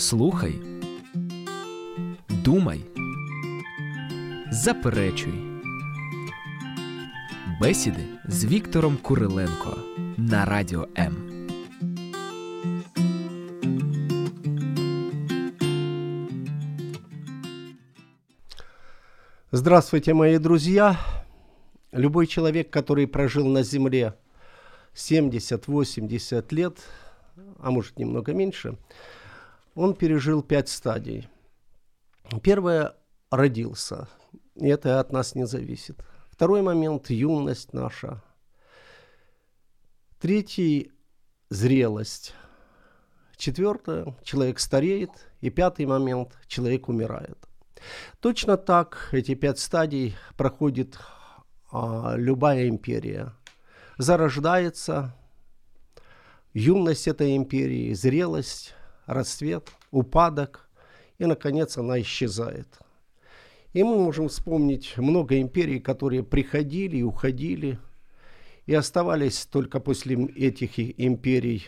Слухай, думай, заперечуй. Бесіди з Віктором Куриленко на радіо М. Здравствуйте, мои друзья. Любой человек, который прожил на Земле 70-80 лет, а может немного меньше, он пережил пять стадий. Первое – родился, и это от нас не зависит. Второй момент – юность наша. Третий – зрелость. Четвертое – человек стареет. И пятый момент – человек умирает. Точно так эти пять стадий проходит а, любая империя. Зарождается юность этой империи, зрелость, расцвет, упадок, и, наконец, она исчезает. И мы можем вспомнить много империй, которые приходили и уходили, и оставались только после этих империй,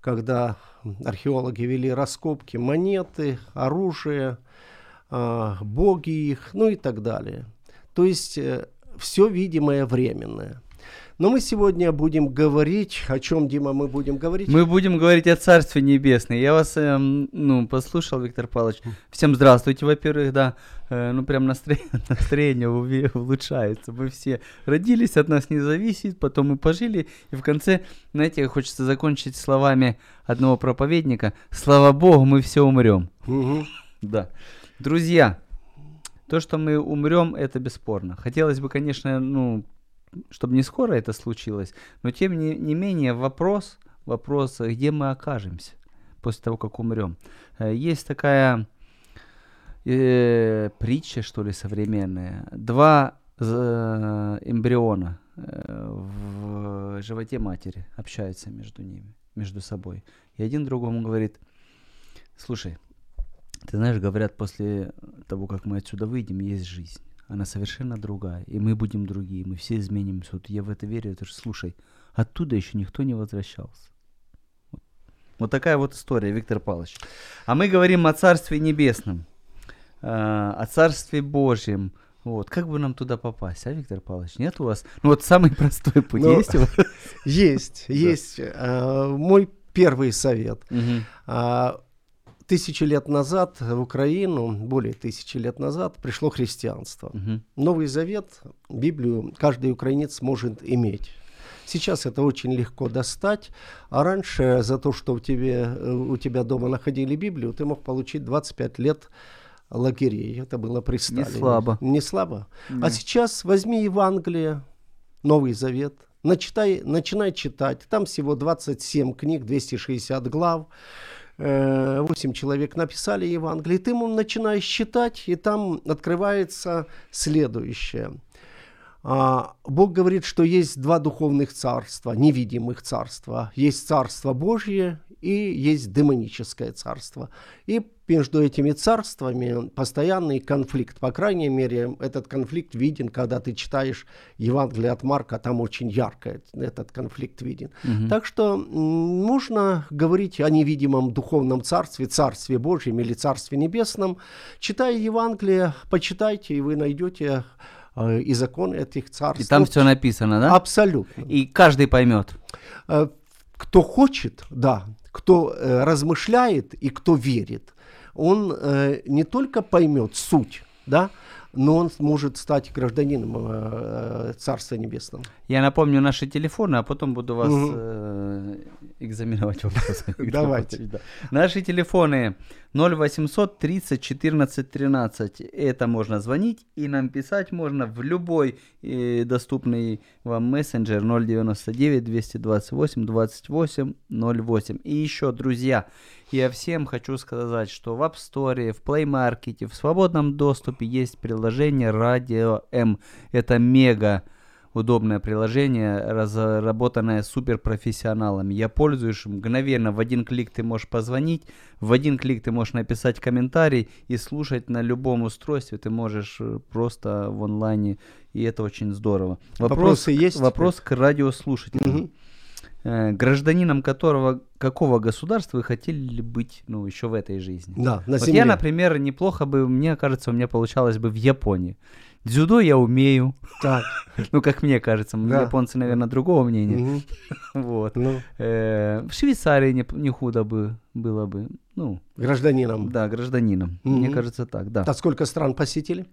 когда археологи вели раскопки, монеты, оружие, а, боги их, ну и так далее. То есть э, все видимое временное – но мы сегодня будем говорить, о чем, Дима, мы будем говорить? Мы будем говорить о Царстве Небесном. Я вас, э, ну, послушал, Виктор Павлович. Всем здравствуйте, во-первых, да. Э, ну, прям настроение, настроение улучшается. Мы все родились, от нас не зависит, потом мы пожили. И в конце, знаете, хочется закончить словами одного проповедника. Слава Богу, мы все умрем. Угу. Да. Друзья, то, что мы умрем, это бесспорно. Хотелось бы, конечно, ну, чтобы не скоро это случилось, но тем не, не менее вопрос, вопрос, где мы окажемся после того, как умрем. Э, есть такая э, притча, что ли, современная. Два э, эмбриона э, в животе матери общаются между ними, между собой. И один другому говорит, слушай, ты знаешь, говорят, после того, как мы отсюда выйдем, есть жизнь она совершенно другая, и мы будем другие, мы все изменимся. Вот я в это верю, это же, слушай, оттуда еще никто не возвращался. Вот, вот такая вот история, Виктор Павлович. А мы говорим о Царстве Небесном, э, о Царстве Божьем. Вот, как бы нам туда попасть, а, Виктор Павлович? Нет у вас? Ну вот самый простой путь Но, есть у вас? Есть, есть. А, мой первый совет. Тысячи лет назад в Украину, более тысячи лет назад, пришло христианство. Угу. Новый Завет, Библию каждый украинец может иметь. Сейчас это очень легко достать, а раньше за то, что у тебя, у тебя дома находили Библию, ты мог получить 25 лет лагерей. Это было при Сталине. Не слабо. Не слабо. Нет. А сейчас возьми Евангелие, Новый Завет, начитай, начинай читать. Там всего 27 книг, 260 глав. 8 человек написали Евангелие, и ты начинаешь читать, и там открывается следующее. А, Бог говорит, что есть два духовных царства, невидимых царства. Есть царство Божье и есть демоническое царство. И между этими царствами постоянный конфликт. По крайней мере, этот конфликт виден, когда ты читаешь Евангелие от Марка, там очень ярко этот конфликт виден. Угу. Так что можно говорить о невидимом духовном царстве, царстве Божьем или царстве небесном. Читая Евангелие, почитайте, и вы найдете э, и закон этих царств. И там все написано, да? Абсолютно. И каждый поймет. Э, кто хочет, да, кто э, размышляет и кто верит, он э, не только поймет суть, да, но он может стать гражданином э, Царства Небесного. Я напомню наши телефоны, а потом буду вас угу. э, экзаменовать вопросы. Давайте. Наши телефоны 0800 30 14 13. Это можно звонить и нам писать можно в любой э, доступный вам мессенджер 099 228 28 08. И еще, друзья, я всем хочу сказать, что в App Store, в Play Market, в свободном доступе есть приложение Radio M. Это мега удобное приложение, разработанное суперпрофессионалами. Я пользуюсь мгновенно. В один клик ты можешь позвонить, в один клик ты можешь написать комментарий и слушать на любом устройстве. Ты можешь э, просто в онлайне, и это очень здорово. Вопрос, Вопросы есть? Вопрос к радиослушателям. Угу. Э, гражданином которого, какого государства вы хотели быть, ну, еще в этой жизни? Да, на вот земле. я, например, неплохо бы, мне кажется, у меня получалось бы в Японии. Дзюдо я умею, Так, ну, как мне кажется, Да. японцы, наверное, другого мнения. Вот. ну, Э, в Швейцарии не, не худо бы было бы, ну, гражданином. да, гражданином. Мне кажется, так, да. А сколько стран посетили?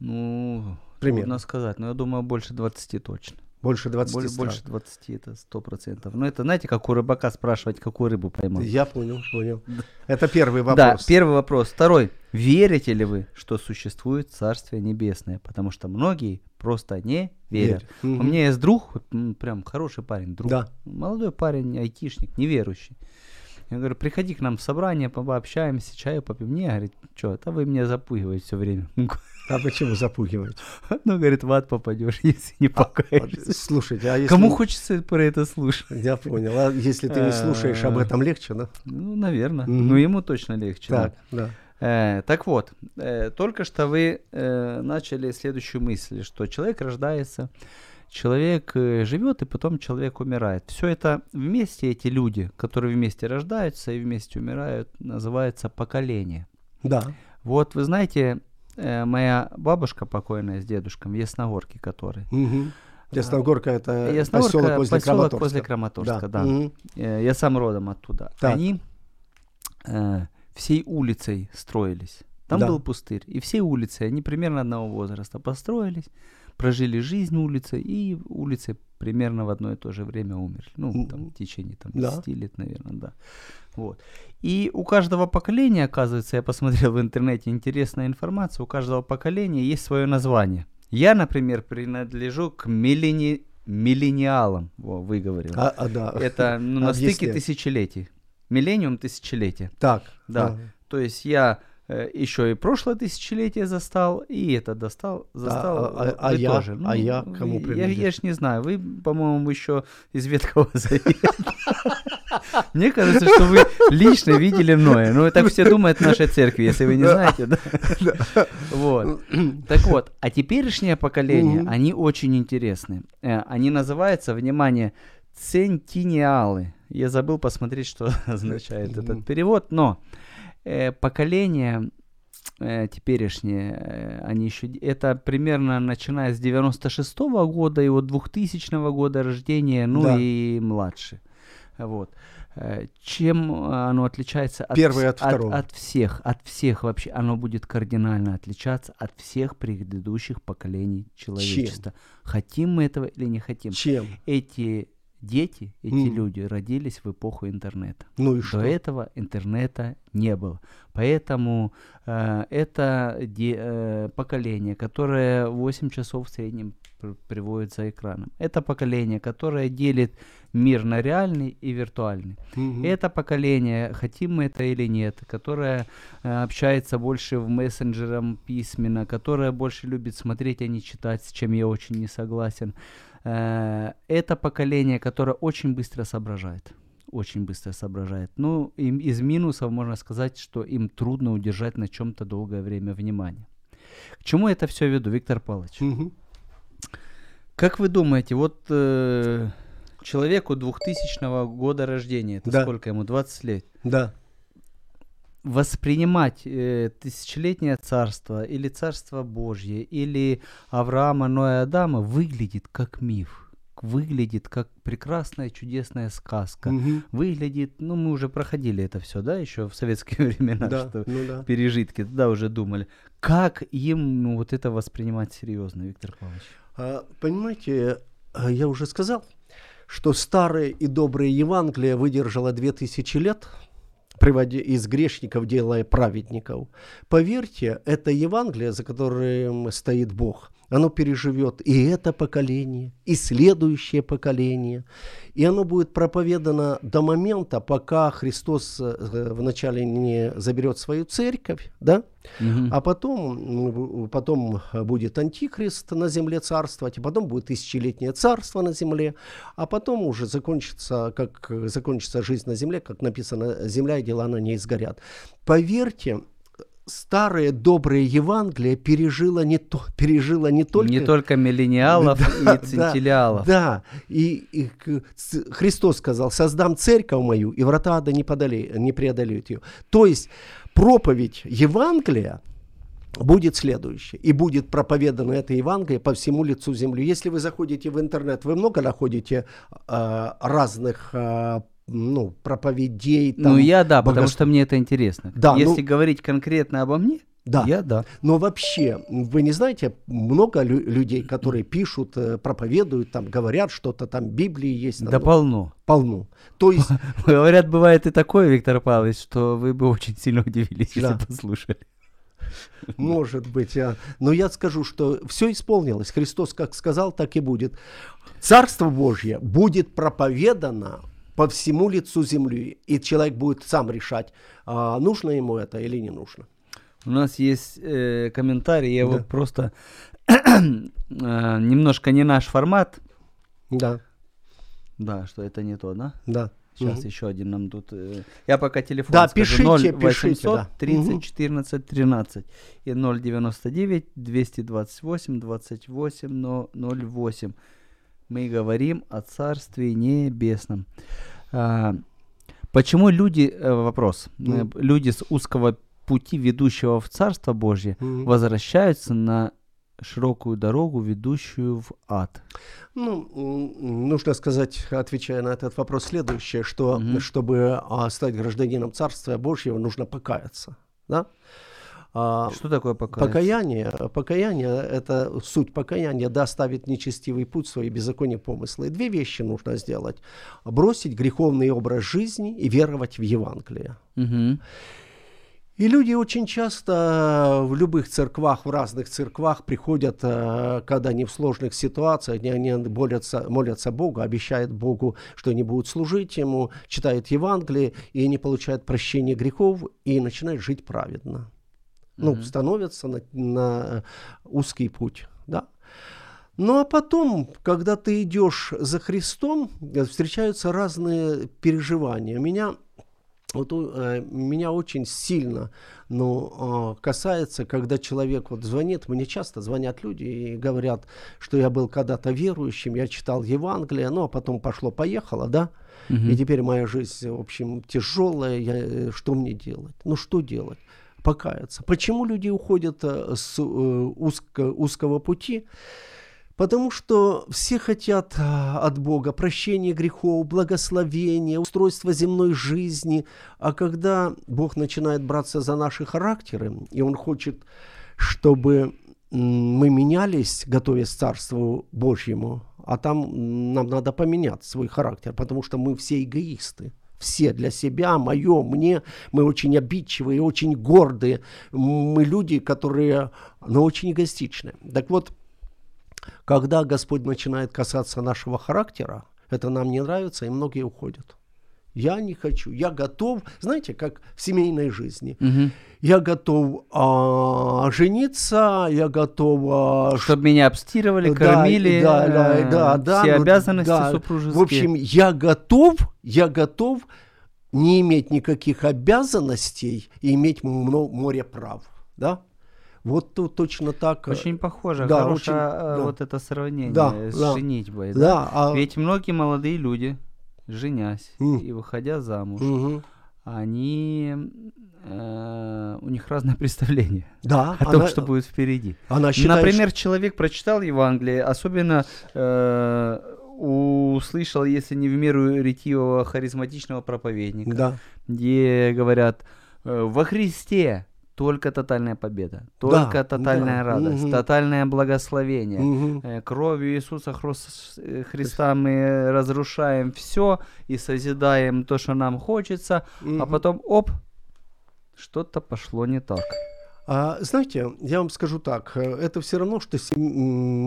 Ну, Примерно. трудно сказать, но я думаю, больше 20 точно. Больше 20 Боль- стран. больше 20 это 100%. Ну, это, знаете, как у рыбака спрашивать, какую рыбу поймал. Я понял, понял. Это первый вопрос. Да, первый вопрос. Второй. Верите ли вы, что существует Царствие Небесное? Потому что многие просто не верят. Верь. У Мгм. меня есть друг, прям хороший парень, друг. Да. Молодой парень, айтишник, неверующий. Я говорю, приходи к нам в собрание, пообщаемся, чаю попьем. Не, говорит, что, это вы меня запугиваете все время. А почему запугивать? Ну, говорит, в ад попадешь, если не покаешься. Слушайте, а если... Кому хочется про это слушать? Я понял. А если ты не слушаешь, об А. этом легче, да? Ну, наверное. Ну, ему точно легче. Так, да. Э, так вот, э, только что вы э, начали следующую мысль, что человек рождается, человек живет, и потом человек умирает. Все это вместе, эти люди, которые вместе рождаются и вместе умирают, называется поколение. Да. Вот вы знаете, э, моя бабушка покойная с дедушком в Ясногорке, который. Мгм. Ясногорка это Ясногорка, поселок возле поселок Краматорска. возле Краматорска, да. Мгм. Э, Я сам родом оттуда. Так. Они э, всей улицей строились. Там Да. был пустырь. И всей улицей, они примерно одного возраста построились, прожили жизнь улицы, и улицы примерно в одно и то же время умерли. Ну, там, в течение там, Да. 10 лет, наверное, да. Вот. И у каждого поколения, оказывается, я посмотрел в интернете интересная информация, у каждого поколения есть свое название. Я, например, принадлежу к миллени... миллениалам, Во, выговорил. А, а, да. Это ну, на Объясни. стыке тысячелетий. Миллениум тысячелетие. Так. Да. ага. То есть я еще и прошлое тысячелетие застал, и это достал, застал. а- а- э, а я? тоже. А я кому я, я, принадлежу? ж не знаю. Вы, по-моему, еще из Ветхого Завета. Мне кажется, что вы лично видели Ноя. Ну, так все думают в нашей церкви, если вы не знаете. да. Вот. Так вот, а теперешнее поколение, они очень интересны. Э, Они называются, внимание, центениалы. Я забыл посмотреть, что означает этот перевод, но э, поколение э, теперешнее, э, они еще, это примерно начиная с 96 года и вот 2000 года рождения, ну Да. и младше. Вот. Э, Чем э, оно отличается от, Первое от второго. от всех, от всех вообще, оно будет кардинально отличаться от всех предыдущих поколений человечества. Хотим мы этого или не хотим. Чем? Эти дети, эти М. люди родились в эпоху интернета. Ну и До что? этого интернета не было. Поэтому э, это де- э, поколение, которое 8 часов в среднем пр- приводит за экраном. Это поколение, которое делит мир на реальный и виртуальный. Мгм. Это поколение, хотим мы это или нет, которое э, общается больше в мессенджером письменно, которое больше любит смотреть, а не читать, с чем я очень не согласен. Э, это поколение, которое очень быстро соображает. Очень быстро соображает. Ну, им из минусов можно сказать, что им трудно удержать на чем-то долгое время внимание. К чему это все веду, Виктор Павлович? Мгм. Как вы думаете, вот э, человеку 2000 года рождения, это Да. сколько ему, 20 лет, Да. Воспринимать э, тысячелетнее царство или царство Божье или Авраама, Ноя, Адама выглядит как миф, выглядит как прекрасная чудесная сказка, Мгм. выглядит, ну мы уже проходили это все, да, еще в советские времена, Да, что ну да. пережитки, тогда уже думали, как им ну, вот это воспринимать серьезно, Виктор Павлович? А, понимаете, а, я уже сказал, что старое и доброе Евангелие выдержало две тысячи лет, приводя из грешников, делая праведников. Поверьте, это Евангелие, за которым стоит Бог, оно переживет и это поколение, и следующее поколение, и оно будет проповедано до момента, пока Христос э, вначале не заберет свою церковь, да, Мгм. а потом, потом будет антихрист на земле царствовать, и потом будет тысячелетнее царство на земле, а потом уже закончится, как закончится жизнь на земле, как написано, земля и дела на ней сгорят. Поверьте, старое доброе Евангелие пережило не, то, пережило не только... Не только миллениалов Да, и центилиалов. Да, и, и ц- Христос сказал, создам церковь мою, и врата ада не, подоле- не преодолеют ее. То есть проповедь Евангелия будет следующее. И будет проповедано это Евангелие по всему лицу земли. Если вы заходите в интернет, вы много находите э, разных э, ну, проповедей. Ну там, я да, потому богос- что мне это интересно. Да, Если ну- говорить конкретно обо мне, Да. я да. Но вообще, вы не знаете, много лю- людей, которые пишут, э, проповедуют, там, говорят что-то, там, Библии есть. Да ну, полно. полно. То есть, Говорят, бывает и такое, Виктор Павлович, что вы бы очень сильно удивились, Да. если послушали. может быть, а, но я скажу, что все исполнилось. Христос как сказал, так и будет. Царство Божье будет проповедано по всему лицу земли, и человек будет сам решать, а, нужно ему это или не нужно. У нас есть э, комментарий, я Да. его просто э, немножко не наш формат. Да, Да, что это не то, да? да. Сейчас Мгм. еще один нам тут. э, Я пока телефон Да, скажу. пишите, 0 пишите, 800 да. 30 Мгм. 14 13 и 099 228 28 но- 08. Мы говорим о Царстве Небесном. А, почему люди, э, вопрос. Э, люди с узкого пути, ведущего в Царство Божье, Мгм. возвращаются на широкую дорогу, ведущую в ад? Ну, нужно сказать, отвечая на этот вопрос, следующее, что Мгм. чтобы а, стать гражданином Царствия Божьего, нужно покаяться. Да? А, Что такое покаяться? Покаяние, покаяние, это суть покаяния, да, ставит нечестивый путь свои беззаконные помыслы. И две вещи нужно сделать. Бросить греховный образ жизни и веровать в Евангелие. Мгм. И люди очень часто в любых церквах, в разных церквах приходят, э, когда они в сложных ситуациях, они, они молятся, молятся Богу, обещают Богу, что они будут служить Ему, читают Евангелие, и они получают прощение грехов и начинают жить праведно. Ну, Мгм. становятся на, на узкий путь, да. Ну а потом, когда ты идешь за Христом, э, встречаются разные переживания. Меня вот э, меня очень сильно ну, э, касается, когда человек вот звонит, мне часто звонят люди и говорят, что я был когда-то верующим, я читал Евангелие, ну а потом пошло-поехало, да, Мгм. и теперь моя жизнь, в общем, тяжелая, я, э, что мне делать? Ну что делать? Покаяться. Почему люди уходят э, с э, узко- узкого пути? Потому что все хотят а, от Бога прощения грехов, благословения, устройства земной жизни. А когда Бог начинает браться за наши характеры, и Он хочет, чтобы мы менялись, готовясь к Царству Божьему, а там нам надо поменять свой характер, потому что мы все эгоисты. Все для себя, мое, мне. Мы очень обидчивые, очень гордые. Мы люди, которые, ну, очень эгоистичны. Так вот, когда Господь начинает касаться нашего характера, это нам не нравится, и многие уходят. Я не хочу, я готов, знаете, как в семейной жизни. Мгм. Я готов а, жениться, я готов... а, Чтобы меня обстирывали, да, кормили, да, да, э, да, да, все ну, обязанности да. супружеские. В общем, я готов, я готов не иметь никаких обязанностей и иметь море прав, да? Вот тут точно так. э, Очень похоже, да, хорошее очень, э, да. вот это сравнение Да, с да. женитьбой. Да? Да, а- Ведь многие молодые люди, женясь М. и выходя замуж, Мгм. они э, у них разное представление Да, о том, она- что будет впереди. она считает, Например, человек прочитал Евангелие, особенно э, услышал, если не в меру ретивого харизматичного проповедника, Да, где говорят э, во Христе только тотальная победа, Да, только тотальная да, радость, мгм. тотальное благословение. Э, Кровью Иисуса э, Христа мы разрушаем все и созидаем то, что нам хочется, а Мгм. потом оп, что-то пошло не так. А, знаете, я вам скажу так, э, это все равно, что сем-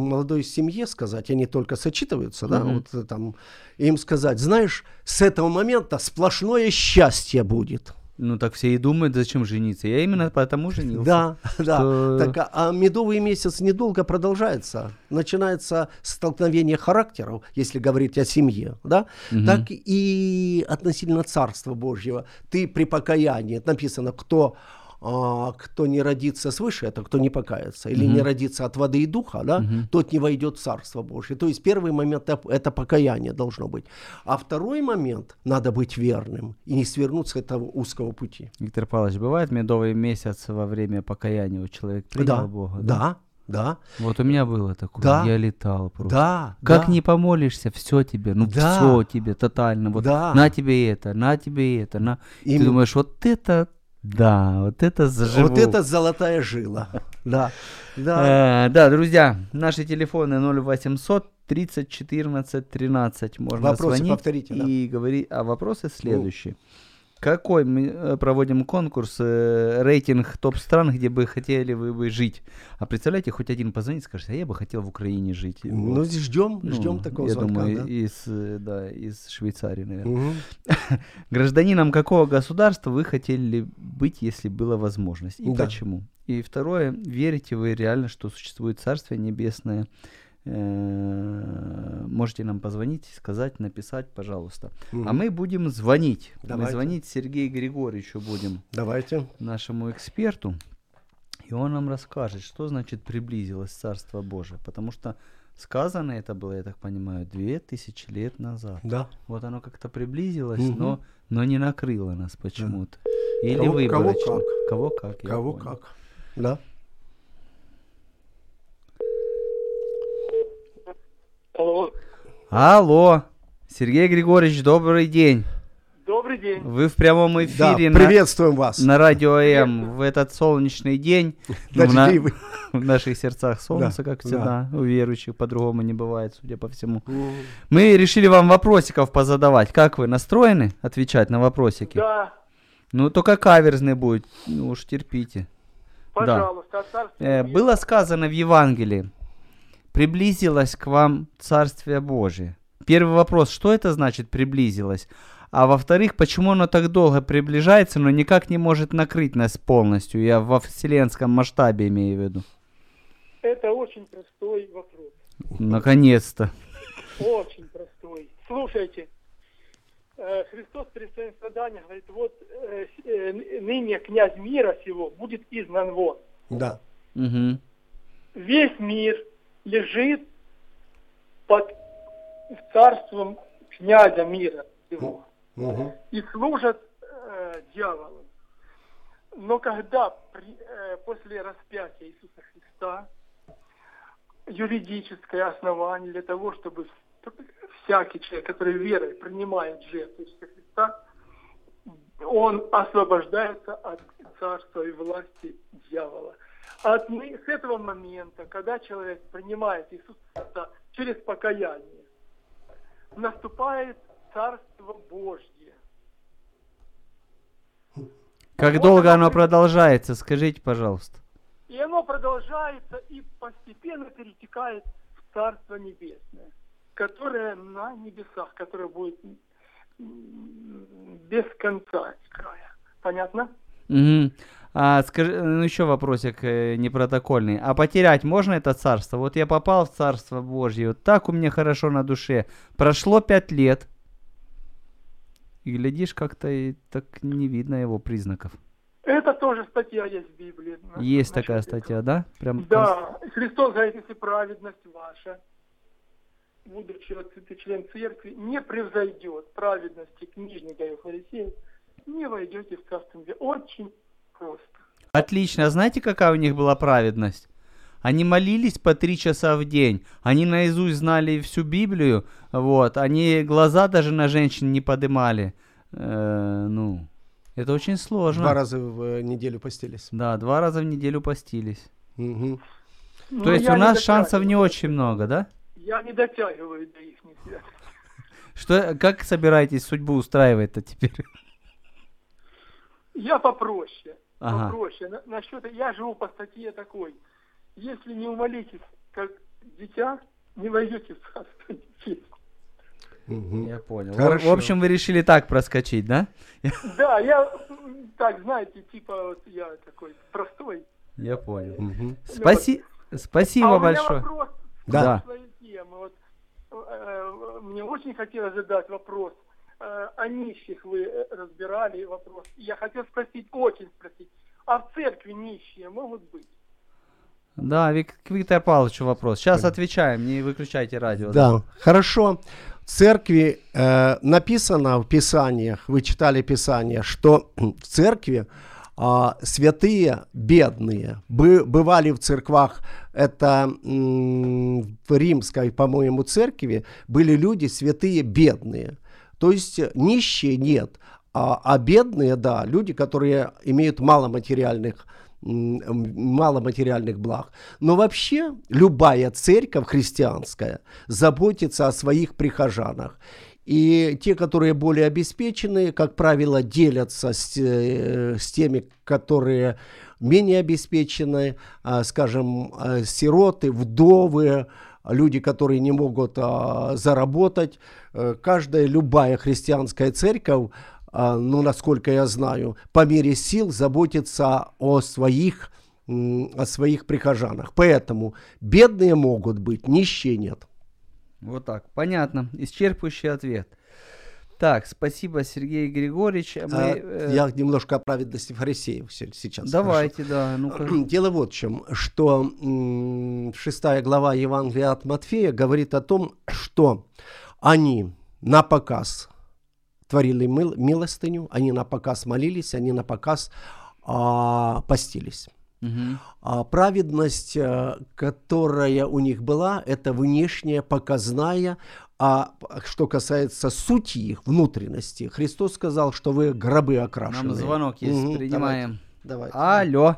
молодой семье сказать, они только сочитываются, да, Мгм. вот э, там, им сказать, знаешь, с этого момента сплошное счастье будет. Ну так все и думают, зачем жениться. Я именно поэтому женился. Да, да. Что- Так, а- медовый месяц недолго продолжается. Начинается столкновение характеров, если говорить о семье, да? Мгм. Так и относительно Царства Божьего. Ты при покаянии, написано, кто кто не родится свыше, это кто не покается, или не родится от воды и духа, да, тот не войдет в Царство Божье. То есть первый момент это, покаяние должно быть. А второй момент, надо быть верным и не свернуть с этого узкого пути. Виктор Павлович, бывает медовый месяц во время покаяния у человека принял да, Бога? да, да, Вот у меня было такое, Да. я летал просто. да. Как да. не помолишься, все тебе, ну Да. все тебе тотально. Вот Да. на тебе это, на тебе это, на. И Ты Именно. думаешь, вот это, да, вот это заживу. Вот это золотая жила. Да, да. Э, да, друзья, наши телефоны 0800 30 14 13. Можно Вопросы звонить повторите, да. И говорить. А вопросы следующие. Какой мы э, проводим конкурс, э, рейтинг топ стран, где бы хотели вы бы жить? А представляете, хоть один позвонит, скажет, а я бы хотел в Украине жить. Ну, Вот. ждем, Ну, ждем такого я звонка. думаю, да. из, э, да, из Швейцарии, наверное. Мгм. Гражданином какого государства вы хотели быть, если была возможность? И Да. почему? И второе, верите вы реально, что существует Царствие Небесное? Э, Можете нам позвонить, сказать, написать, пожалуйста. А Мгм. мы будем звонить. Мы Давайте. звонить Сергею Григорьевичу будем, Давайте. нашему эксперту. И он нам расскажет, что значит приблизилось Царство Божие. Потому что сказано это было, я так понимаю, две тысячи лет назад. Да. Вот оно как-то приблизилось, Мгм. но, но не накрыло нас почему-то. Или Кого- кого выборочно. как. Кого как. Кого понял. как. Да. Алло, Алло, Сергей Григорьевич, добрый день. добрый день. Вы в прямом Да, эфире на, приветствуем вас. на радио М в этот солнечный день. Ну, в, на- Дождливый. в наших сердцах солнце, как да. всегда. У верующих по-другому не бывает, судя по всему. Мы решили вам вопросиков позадавать. Как вы настроены отвечать на вопросики? Да, Ну, только каверзный будет. Ну уж терпите. пожалуйста, царства Э, было сказано в Евангелии, приблизилось к вам Царствие Божие. Первый вопрос, что это значит приблизилось? А во-вторых, почему оно так долго приближается, но никак не может накрыть нас полностью? Я во вселенском масштабе имею в виду. Это очень простой вопрос. Наконец-то. Очень простой. Слушайте, э, Христос при своем страдании говорит, вот э, э, ныне князь мира сего будет изгнан вон. Да. Мгм. Весь мир лежит под царством князя мира сего. Мгм. и служат э, дьяволу. Но когда при- э, после распятия Иисуса Христа юридическое основание для того, чтобы всякий человек, который верой принимает жертву Иисуса Христа, он освобождается от царства и власти дьявола. От с этого момента, когда человек принимает Иисуса Христа через покаяние, наступает Царство Божье. Как Вот долго оно продолжается, скажите, пожалуйста. И оно продолжается и постепенно перетекает в Царство Небесное, которое на небесах, которое будет без конца и края. Понятно? Мгм. А, скажи, ну еще вопросик э, непротокольный. А потерять можно это царство? Вот я попал в царство Божье, вот так у меня хорошо на душе. Прошло пять лет. И глядишь, как-то и так не видно его признаков. Это тоже статья есть в Библии. Есть насчет такая статья, да? Прям Да, Христос говорит, если праведность ваша, будучи отцветы член церкви, не превзойдет праведности книжника и фарисеев, не войдете в Царство. Очень просто. Отлично. А знаете, какая у них была праведность? Они молились по три часа в день. Они наизусть знали всю Библию. Вот. Они глаза даже на женщин не подымали. Э, ну, это очень сложно. Два раза в э, неделю постились. Да, два раза в неделю постились. Мгм. Но То есть Ну, у не нас шансов не очень много, да? Я не дотягиваю до их. Что, как собираетесь судьбу устраивать-то теперь? Я попроще. Ага. Попроще. На- насчет, я живу по статье такой. Если не умолитесь, как дитя, не войдете в царство небесное. Мгм. Я понял. В- Хорошо. В общем, вы решили так проскочить, да? Да, я так, знаете, типа вот я такой простой. Я понял. Мгм. Спаси... Спасибо а большое. вопрос Да. Да. своей теме. Вот, э, мне очень хотелось задать вопрос. Э, о нищих вы э, разбирали вопрос. Я хотел спросить, очень спросить. а в церкви нищие могут быть. Да, Вик- к Виктору Павловичу вопрос. Сейчас отвечаем, не выключайте радио. Да, хорошо. В церкви э, написано в Писаниях, вы читали Писание, что в церкви а, святые бедные бы, бывали в церквах. Это м, в римской, по-моему, церкви были люди святые бедные. То есть нищие нет, а, а бедные, да, люди, которые имеют мало материальных мало материальных благ. Но вообще любая церковь христианская заботится о своих прихожанах. И те, которые более обеспеченные, как правило, делятся с, э, с теми, которые менее обеспечены, а, скажем, а, сироты, вдовы, люди, которые не могут а, заработать. Э, Каждая, любая христианская церковь, а, ну, насколько я знаю, по мере сил заботится о своих, о своих прихожанах. Поэтому бедные могут быть, нищие нет. Вот так. Понятно. Исчерпывающий ответ. Так, спасибо, Сергей Григорьевич. Мы, А, Я немножко о праведности фарисеев се- сейчас. Давайте, да. Ну. Дело вот в чем, что шестая глава Евангелия от Матфея говорит о том, что они на показ творили мил- милостыню, они на показ молились, они на показ а, постились. Мгм. А праведность, э, которая у них была, это внешняя, показная, а что касается сути их, внутренности, Христос сказал, что вы гробы окрашенные. Нам звонок есть, Мгм, принимаем. Давайте. Алло.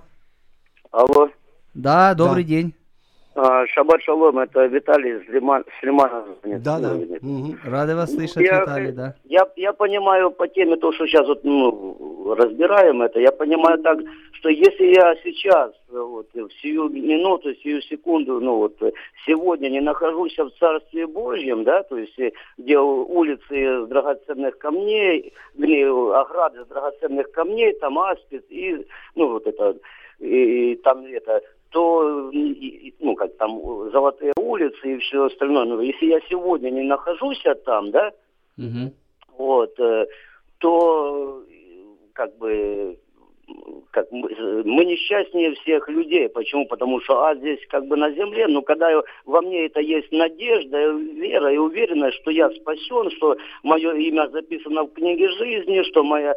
Алло. Да, добрый день. А, Шаббат шалом, это Виталий Слиман, Слиманов. Да, да. Ну. Рады вас слышать, Я, Виталий, да. я, я понимаю по теме, то, что сейчас вот, ну, разбираем это, я понимаю так, что если я сейчас, вот, в сию минуту, сию секунду, ну вот, сегодня не нахожусь в Царстве Божьем, да, то есть где улицы из драгоценных камней, где ограды из драгоценных камней, там аспид и, ну вот это, и, и там это, то, ну, как там, э, золотые улицы и все остальное. Но если я сегодня не нахожусь там, да, Мгм. вот, э, то, э, как бы, как мы, мы несчастнее всех людей. Почему? Потому что а здесь как бы на земле, но когда во мне это есть надежда, вера и уверенность, что я спасен, что мое имя записано в книге жизни, что моя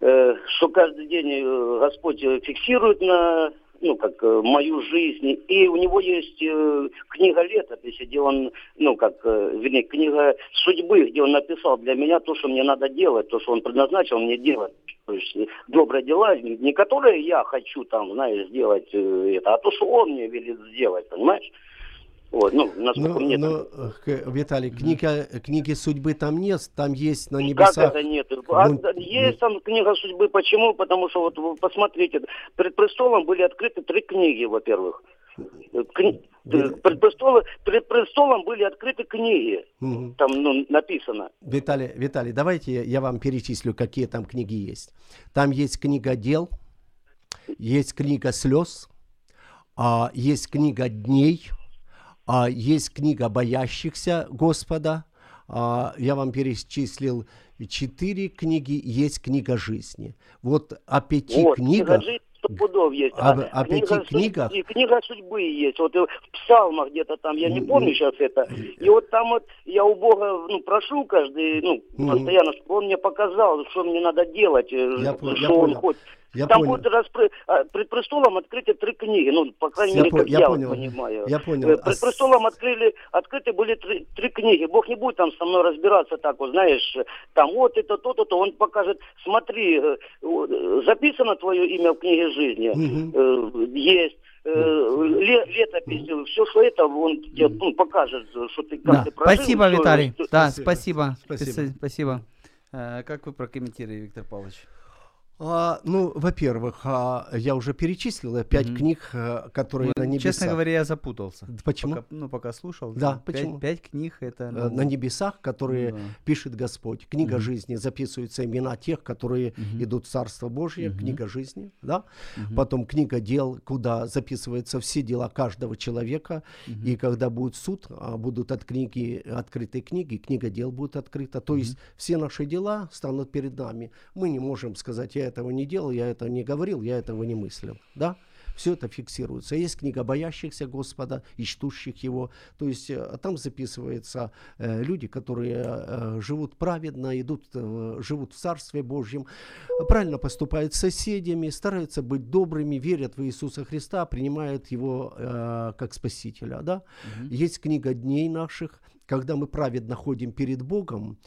э, что каждый день Господь фиксирует на ну, как э, мою жизнь. И у него есть э, книга летописи, где он, ну, как, э, вернее, книга судьбы, где он написал для меня то, что мне надо делать, то, что он предназначил мне делать. То есть добрые дела, не которые я хочу там, знаешь, сделать э, это, а то, что он мне велит сделать, понимаешь? Вот, ну, насколько Ну, мне ну, так- э, к- Виталий, книга, книги судьбы там нет, там есть на Как небесах. это нет? А, Ну, есть там книга судьбы. Почему? Потому что вот вы посмотрите, перед престолом были открыты три книги, во-первых. Кни-. Пред, престолом, перед престолом были открыты книги. Мгм. Там ну, написано. Виталий, Виталий, давайте я вам перечислю, какие там книги есть. Там есть книга дел, есть книга слез, а, есть книга дней, а, есть книга боящихся Господа. А, я вам перечислил четыре книги, есть книга жизни. Вот о пяти вот, книгах. книга пудов есть. А о пяти книга книгах? судьбы- книга судьбы есть. Вот в псалмах где-то там, я не помню сейчас это. И вот там вот я у Бога ну, прошу каждый, ну, постоянно, чтобы он мне показал, что мне надо делать, э, Я по- я что он понял. хочет. Я Там понял. будет распры- а, пред престолом открыты три книги, ну, по крайней Я мере, по- как я я, понял. вот понимаю. Я понял. Э, А Пред престолом открыли, открыты были три, три книги. Бог не будет там со мной разбираться так, вот, знаешь, там вот это, то-то, то. Он покажет, смотри, э, записано твое имя в книге жизни, э, есть. ле- летопись, все, что это, он тебе ну, покажет, что ты как Да. ты прожил, Спасибо, что- Виталий. что- Да, Спасибо. спасибо. Спасибо. Спасибо. Как вы прокомментируете, Виктор Павлович? А, ну, во-первых, а, я уже перечислил э, пять Мгм. книг, э, которые Ну, на небесах. Честно говоря, я запутался. Почему? Пока, ну, пока слушал. Да, пять, почему? Пять книг это... Э, ну, на небесах, которые ну да. пишет Господь. Книга Мгм. жизни записываются имена тех, которые Мгм. идут в Царство Божье. Мгм. Книга жизни, да. Мгм. Потом книга дел, куда записываются все дела каждого человека. Мгм. И когда будет суд, а, будут от книги открытые книги, книга дел будет открыта. То есть все наши дела станут перед нами. Мы не можем сказать, я я этого не делал, я этого не говорил, я этого не мыслил. Да? Все это фиксируется. Есть книга боящихся Господа и чтущих Его. То есть э, там записываются э, люди, которые э, живут праведно, идут, живут в Царстве Божьем, правильно поступают с соседями, стараются быть добрыми, верят в Иисуса Христа, принимают Его как Спасителя. Да? Есть книга дней наших, когда мы праведно ходим перед Богом.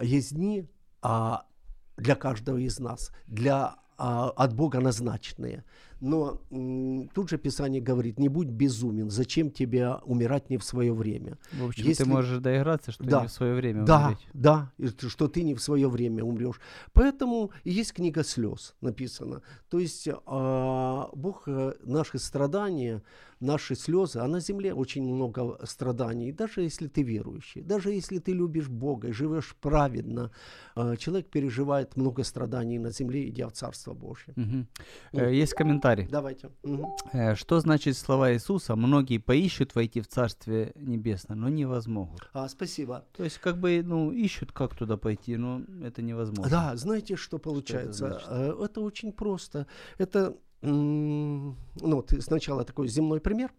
Есть дни а, для каждого из нас, для а, от Бога назначенные. Но тут же Писание говорит, не будь безумен, зачем тебе умирать не в свое время. В общем, Если- ты можешь доиграться, что Да. не в свое время Да, умереть. да, что ты не в свое время умрешь. Поэтому есть книга слез написана. То есть а, Бог э, наши страдания, наши слезы, а на земле очень много страданий. Даже если ты верующий, даже если ты любишь Бога и живешь праведно, а, человек переживает много страданий на земле, идя в Царство Божье. Э, Есть комментарий. Давайте. Мгм. Э, Что значит слова Иисуса? Многие поищут войти в Царствие Небесное, но не возмогут. А, спасибо. То есть, как бы, ну, ищут, как туда пойти, но это невозможно. Да, знаете, что получается? значит? Э, это очень просто. Это, ну, вот сначала такой земной пример.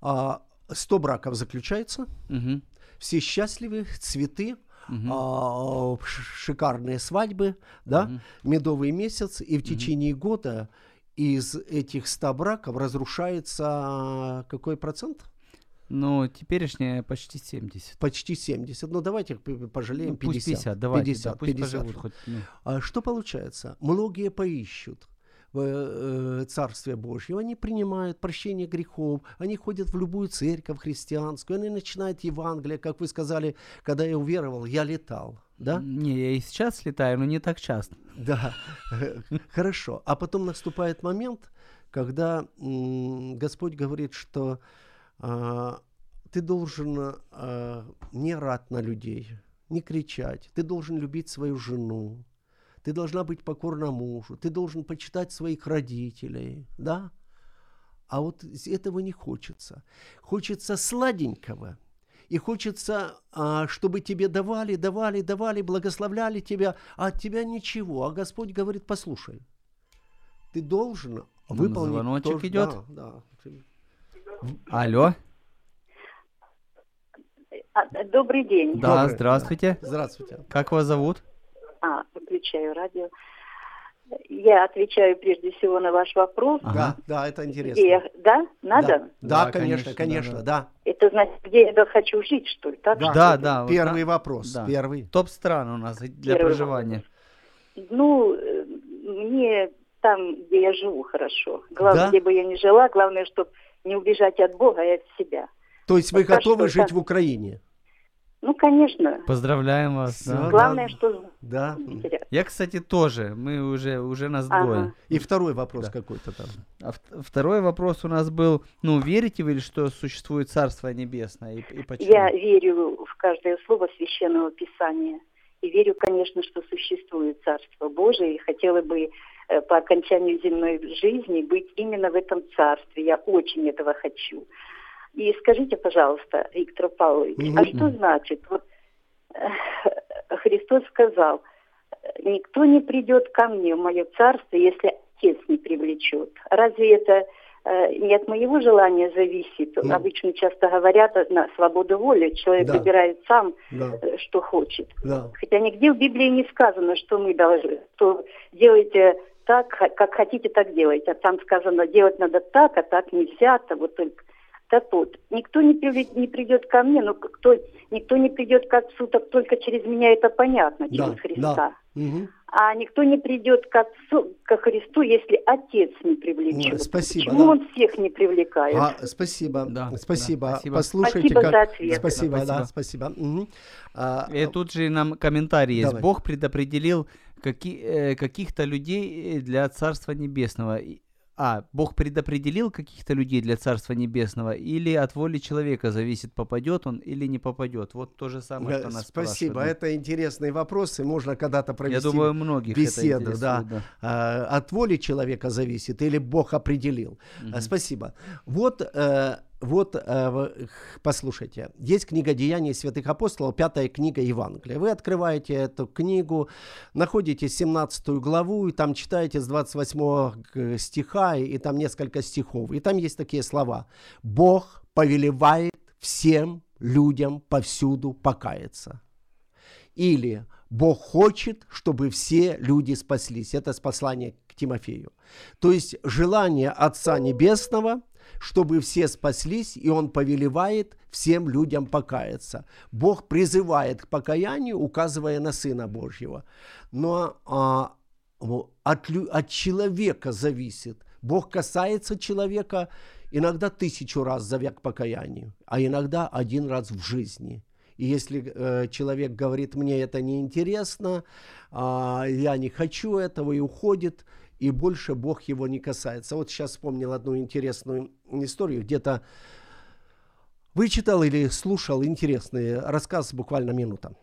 А, 100 браков заключается, Мгм, все счастливы, цветы, мгм. а, шикарные свадьбы, да, Мгм. медовый месяц, и в течение года из этих 100 браков разрушается какой процент? Ну, теперешнее почти 70. Почти 70. Ну, давайте пожалеем Ну, пусть 50. 50, давайте, 50, да, пусть 50. поживут хоть. ну. А что получается? Многие поищут э, Царствие Божье, они принимают прощение грехов, они ходят в любую церковь христианскую, они начинают Евангелие, как вы сказали, когда я уверовал, я летал, да? Не, я и сейчас летаю, но не так часто. Да, хорошо. А потом наступает момент, когда Господь говорит, что а, ты должен а, не орать на людей, не кричать, ты должен любить свою жену, ты должна быть покорна мужу, ты должен почитать своих родителей, да? А вот этого не хочется. Хочется сладенького. И хочется, а, чтобы тебе давали, давали, давали, благословляли тебя, а от тебя ничего. А Господь говорит, послушай, ты должен выполнить... звоночек то, идет. Да, да. Алло, А, Добрый день. да, Доброе, здравствуйте. Здравствуйте. Как вас зовут? А, выключаю радио. Я отвечаю прежде всего на ваш вопрос. Ага. Да, да, это интересно. Где, да, надо? Да, Да, да, конечно, конечно, конечно, да. Это значит, где я хочу жить, что ли? Так? Да, Да, да. вот Первый на- вопрос, да. первый. Топ стран у нас для Первый проживания. Ну, э, мне там, где я живу, хорошо. Главное, Да? где бы я ни жила, главное, чтобы не убежать от Бога и от себя. То есть вы Это готовы что, жить так? в Украине? Ну, конечно. Поздравляем вас. Да. да. Главное, что... Да. Я, кстати, тоже. Мы уже, уже нас Ага. двое. И второй вопрос Да. какой-то там. А вт- второй вопрос у нас был, ну, верите вы, ли, что существует Царство Небесное и, и почему? Я верю в каждое слово Священного Писания. И верю, конечно, что существует Царство Божие. И хотела бы э, по окончанию земной жизни быть именно в этом Царстве. Я очень этого хочу. И скажите, пожалуйста, Виктор Павлович, а Мгм. что значит? Вот э, Христос сказал, никто не придет ко мне в мое царство, если Отец не привлечет. Разве это э, не от моего желания зависит? Ну. Обычно часто говорят о- на свободу воли, человек Да. выбирает сам, Да, э, что хочет. да. Хотя нигде в Библии не сказано, что мы должны, что делайте так, как хотите, так делайте. А там сказано, делать надо так, а так нельзя, то вот только. Так вот, никто не, привле- не придет ко мне, но кто, никто не придет к Отцу, так только через меня это понятно, Да, через Христа. да. А никто не придет к Отцу, ко Христу, если Отец не привлечет. Спасибо, Почему да. он всех не привлекает? А, спасибо, Да, спасибо. да, спасибо. Послушайте, Спасибо как... за ответ. Спасибо, Да, да, спасибо. спасибо. Мгм. А, И тут же нам комментарий есть. Давай. Бог предопределил каки- э, каких-то людей э, для Царства Небесного. А, Бог предопределил каких-то людей для Царства Небесного, или от воли человека зависит, попадет он или не попадет. Вот то же самое, что нас спасибо, спрашивают. это интересные вопросы, можно когда-то Я провести думаю, многих беседу, интересует, да. А, от воли человека зависит или Бог определил. А, Мгм. Спасибо. Вот э, вот, э, послушайте, есть книга «Деяний святых апостолов», пятая книга Евангелия. Вы открываете эту книгу, находите 17 главу, и там читаете с 28 к- стиха, и там несколько стихов. И там есть такие слова. «Бог повелевает всем людям повсюду покаяться». Или Бог хочет, чтобы все люди спаслись. Это с послания к Тимофею. То есть желание Отца Небесного, чтобы все спаслись, и Он повелевает всем людям покаяться. Бог призывает к покаянию, указывая на Сына Божьего. Но а, от, от человека зависит. Бог касается человека иногда тысячу раз зовя к покаянию, а иногда один раз в жизни. И если э, человек говорит, мне это неинтересно, а, я не хочу этого, и уходит, и больше Бог его не касается. Вот сейчас вспомнил одну интересную историю, где-то вычитал или слушал интересный рассказ, буквально минута.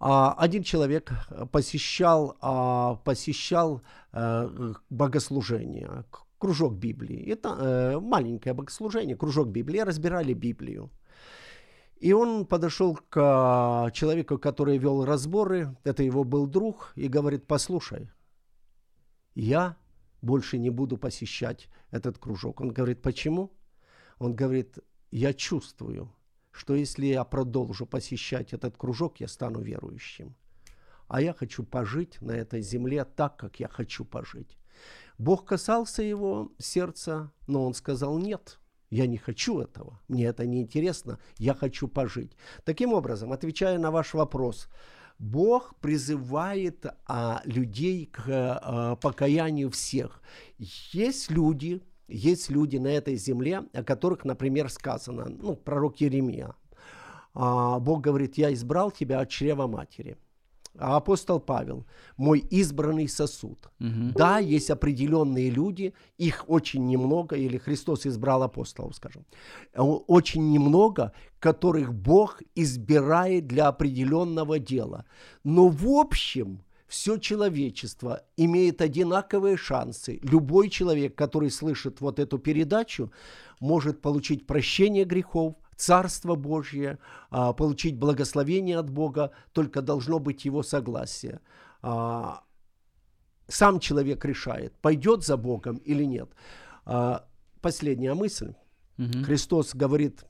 А, Один человек посещал, а, посещал э, богослужение, кружок Библии. Это э, маленькое богослужение, кружок Библии, разбирали Библию. И он подошел к а, человеку, который вел разборы, это его был друг, и говорит, послушай, я больше не буду посещать этот кружок. Он говорит, почему? Он говорит, я чувствую, что если я продолжу посещать этот кружок, я стану верующим. А я хочу пожить на этой земле так, как я хочу пожить. Бог касался его сердца, но он сказал нет. Я не хочу этого, мне это не интересно, я хочу пожить. Таким образом, отвечая на ваш вопрос, Бог призывает а, людей к а, покаянию всех. Есть люди, есть люди на этой земле, о которых, например, сказано, ну, пророк Еремия. А, Бог говорит, я избрал тебя от чрева матери. А апостол Павел, мой избранный сосуд. Да, есть определенные люди, их очень немного, или Христос избрал апостолов, скажем, очень немного, которых Бог избирает для определенного дела. Но в общем, все человечество имеет одинаковые шансы. Любой человек, который слышит вот эту передачу, может получить прощение грехов, Царство Божье, а, получить благословение от Бога, только должно быть его согласие. А, Сам человек решает, пойдет за Богом или нет. А, Последняя мысль. Христос говорит,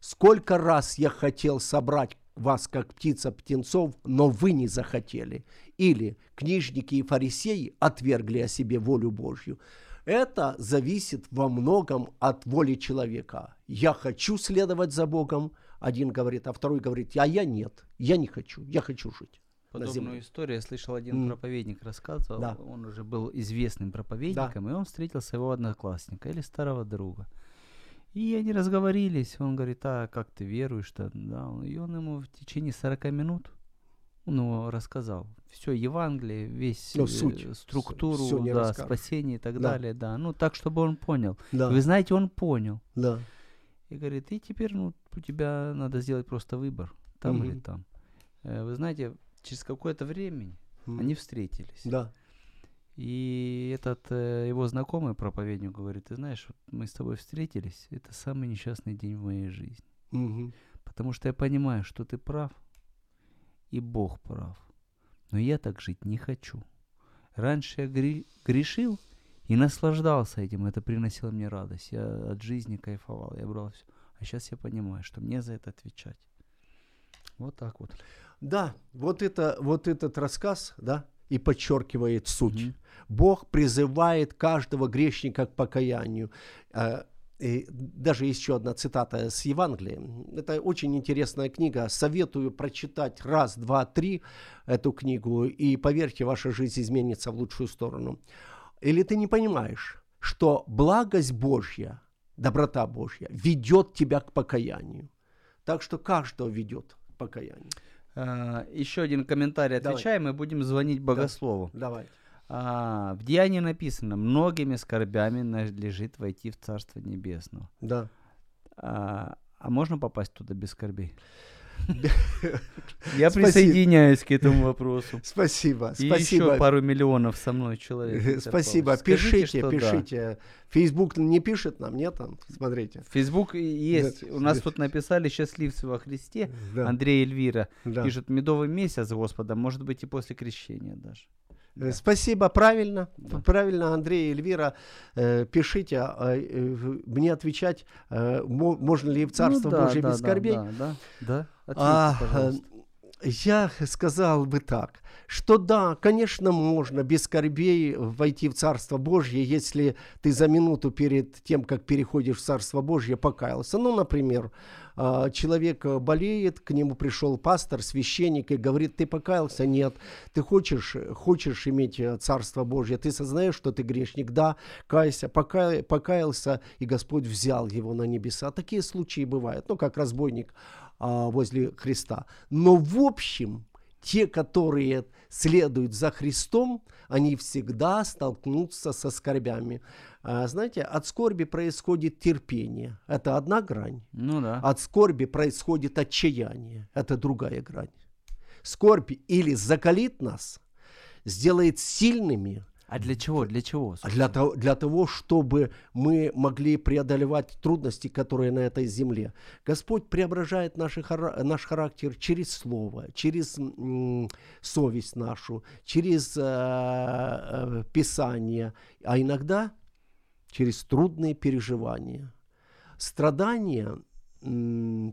сколько раз я хотел собрать вас, как птица птенцов, но вы не захотели. Или книжники и фарисеи отвергли о себе волю Божью. Это зависит во многом от воли человека. Я хочу следовать за Богом, один говорит, а второй говорит, а я нет, я не хочу, я хочу жить Подобную историю я слышал, один М. проповедник рассказывал. Да. Он уже был известным проповедником, и он встретил своего одноклассника или старого друга. И они разговорились. Он говорит, а как ты веруешь-то? Да. И он ему в течение 40 минут ему рассказал все Евангелие, весь Ну, э, суть. структуру, Всё не да, спасение и так Да. далее, да. Ну, так, чтобы он понял. Да, Вы знаете, он понял. да. И говорит, и теперь ну, у тебя надо сделать просто выбор, там или Мгм. там. Э, Вы знаете, через какое-то время М. они встретились. Да. И этот э, его знакомый проповедник говорит, ты знаешь, вот мы с тобой встретились, это самый несчастный день в моей жизни. Мгм. Потому что я понимаю, что ты прав, и Бог прав. Но я так жить не хочу. Раньше я гре- грешил и наслаждался этим, это приносило мне радость. Я от жизни кайфовал, я брал все. А сейчас я понимаю, что мне за это отвечать. Вот так вот. Да, вот, это, вот этот рассказ, да, и подчеркивает суть. Мгм. Бог призывает каждого грешника к покаянию. И даже еще одна цитата с Евангелия. Это очень интересная книга. Советую прочитать раз, два, три эту книгу, и поверьте, ваша жизнь изменится в лучшую сторону. Или ты не понимаешь, что благость Божья, доброта Божья ведет тебя к покаянию. Так что каждого ведет к покаянию. А, еще один комментарий Давай. отвечаем, и будем звонить богослову. Давай. А, в Деянии написано, многими скорбями надлежит войти в Царство Небесное. Да. А, а можно попасть туда без скорбей? Я присоединяюсь к этому вопросу. Спасибо, И спасибо. еще пару миллионов со мной человек. Спасибо. Скажите, Пишите, да. пишите. Фейсбук не пишет нам, нет? там? Смотрите. Фейсбук есть. Да. У нас тут написали «Счастливцы во Христе». Да. Андрей Эльвира Да. пишет «Медовый месяц Господа, может быть и после крещения даже». Э, Спасибо, правильно, правильно, Андрей и Эльвира, э, пишите, а, э, в- мне отвечать, э, мо- можно ли в Царство Ну да, Божье да, без да, скорбей. Да, да, да. Ответьте, А, пожалуйста. Я сказал бы так, что да, конечно, можно без скорбей войти в Царство Божье, если ты за минуту перед тем, как переходишь в Царство Божье, покаялся. Ну, например, а, человек болеет, к нему пришел пастор, священник и говорит, ты покаялся? Нет. Ты хочешь, хочешь иметь э, Царство Божье? Ты сознаешь, что ты грешник? Да, кайся, пока- покаялся, и Господь взял его на небеса. Такие случаи бывают, ну, как разбойник а, возле Христа. Но в общем, те, которые следуют за Христом, они всегда столкнутся со скорбями. А, знаете, от скорби происходит терпение. Это одна грань. Ну да. От скорби происходит отчаяние. Это другая грань. Скорбь или закалит нас, сделает сильными, А для чего? Для чего? а для того, для того, чтобы мы могли преодолевать трудности, которые на этой земле. Господь преображает наши наш характер через Слово, через м, совесть нашу, через э, э, Писание, а иногда через трудные переживания. Страдания,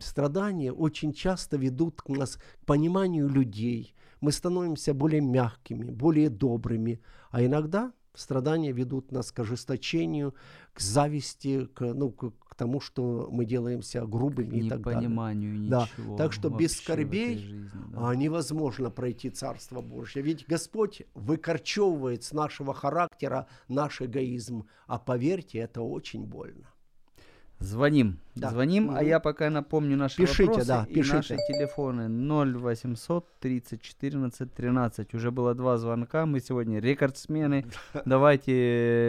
страдания очень часто ведут к нас к пониманию людей. Мы становимся более мягкими, более добрыми, а иногда страдания ведут нас к ожесточению, к зависти, к, ну, к, к тому, что мы делаемся грубыми и так далее. Непониманию Да, ничего. так что без скорбей, жизни, да. А невозможно пройти Царство Божье. Ведь Господь выкорчевывает с нашего характера наш эгоизм. А поверьте, это очень больно. Звоним. Да. Звоним, а Мгм. я пока напомню наши Пишите, вопросы да, и пишите. наши телефоны 0800 30 14 13. Уже было два звонка, мы сегодня рекордсмены. Давайте,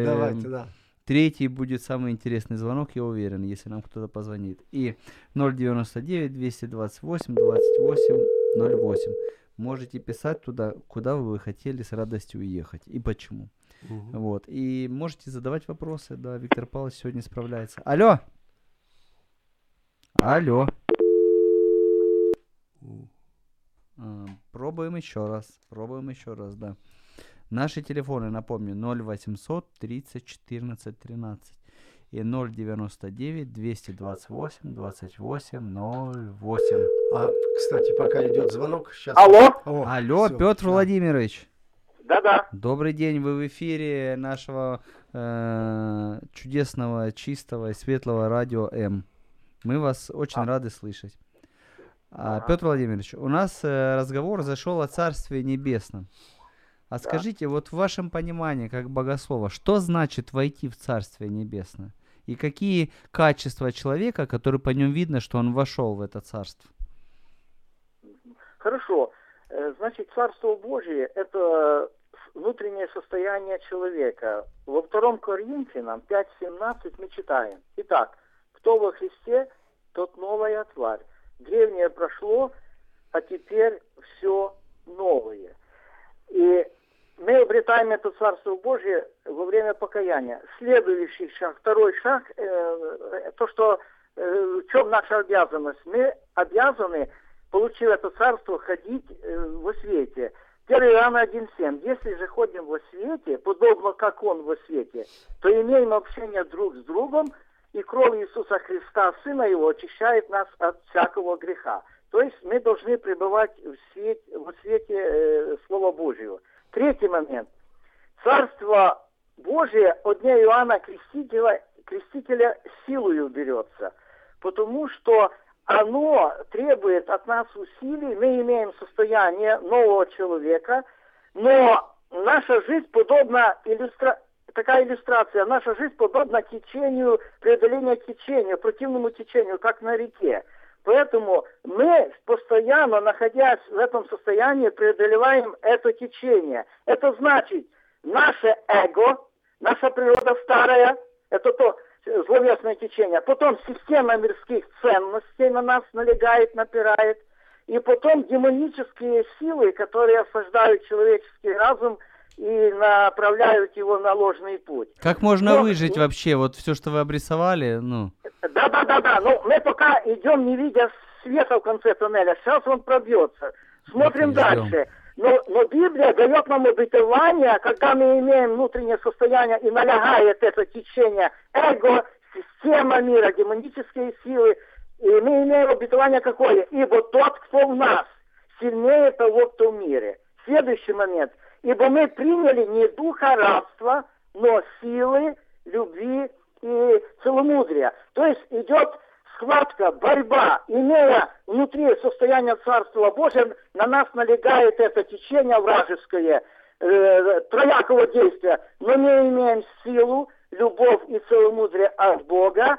э, Давайте, да. третий будет самый интересный звонок, я уверен, если нам кто-то позвонит. И 099 228 28 08. Можете писать туда, куда вы хотели с радостью уехать и почему. Мгм. Вот. И можете задавать вопросы. Да, Виктор Павлович сегодня справляется. Алло! Алло! Пробуем еще раз. Пробуем еще раз, да. Наши телефоны, напомню, 0800 30 14 13 и 099 228 28 08. А, кстати, пока идет звонок, сейчас... Алло? О, Алло, всё, Петр да. Владимирович. Да-да. Добрый день, вы в эфире нашего э, чудесного, чистого и светлого радио М. Мы вас очень рады слышать. А, Петр Владимирович, у нас э, разговор зашел о Царстве Небесном. А скажите, вот в вашем понимании, как богослова, что значит войти в Царствие Небесное? И какие качества человека, которые по нем видно, что он вошел в это царство? Хорошо. Э, Значит, Царство Божие – это внутреннее состояние человека. Во втором Коринфянам 5.17 мы читаем. Итак, кто во Христе, тот новая тварь. Древнее прошло, а теперь все новое. И мы обретаем это Царство Божие во время покаяния. Следующий шаг, второй шаг, э, то, что э, в чем наша обязанность. Мы обязаны, получив это Царство, ходить э, во свете. 1 Иоанна 1.7. Если же ходим во свете, подобно как Он во свете, то имеем общение друг с другом, и кровь Иисуса Христа, Сына Его, очищает нас от всякого греха. То есть мы должны пребывать в свете, во свете э, Слова Божьего. Третий момент. Царство Божие от дня Иоанна Крестителя, Крестителя силою берется, потому что оно требует от нас усилий, мы имеем состояние нового человека, но наша жизнь подобна иллюстра... такая иллюстрация, наша жизнь подобна течению, преодолению течения, противному течению, как на реке. Поэтому мы, постоянно находясь в этом состоянии, преодолеваем это течение. Это значит, наше эго, наша природа старая, это то зловесное течение. Потом система мирских ценностей на нас налегает, напирает. и потом демонические силы, которые осаждают человеческий разум и направляют его на ложный путь. Как можно Но- выжить вообще? Вот все, что вы обрисовали, ну... Да, да, да, да. Ну, мы пока идем, не видя света в конце туннеля. Сейчас он пробьется. Смотрим дальше. Но, но Библия дает нам обетование, когда мы имеем внутреннее состояние и налягает это течение эго, система мира, демонические силы. И мы имеем обетование какое? Ибо тот, кто в нас, сильнее того, кто в мире. Следующий момент. Ибо мы приняли не духа рабства, но силы, любви и целомудрия. То есть идет схватка, борьба, имея внутри состояние Царства Божия, на нас налегает это течение вражеское, э, троякого действия, но мы имеем силу, любовь и целомудрие от Бога,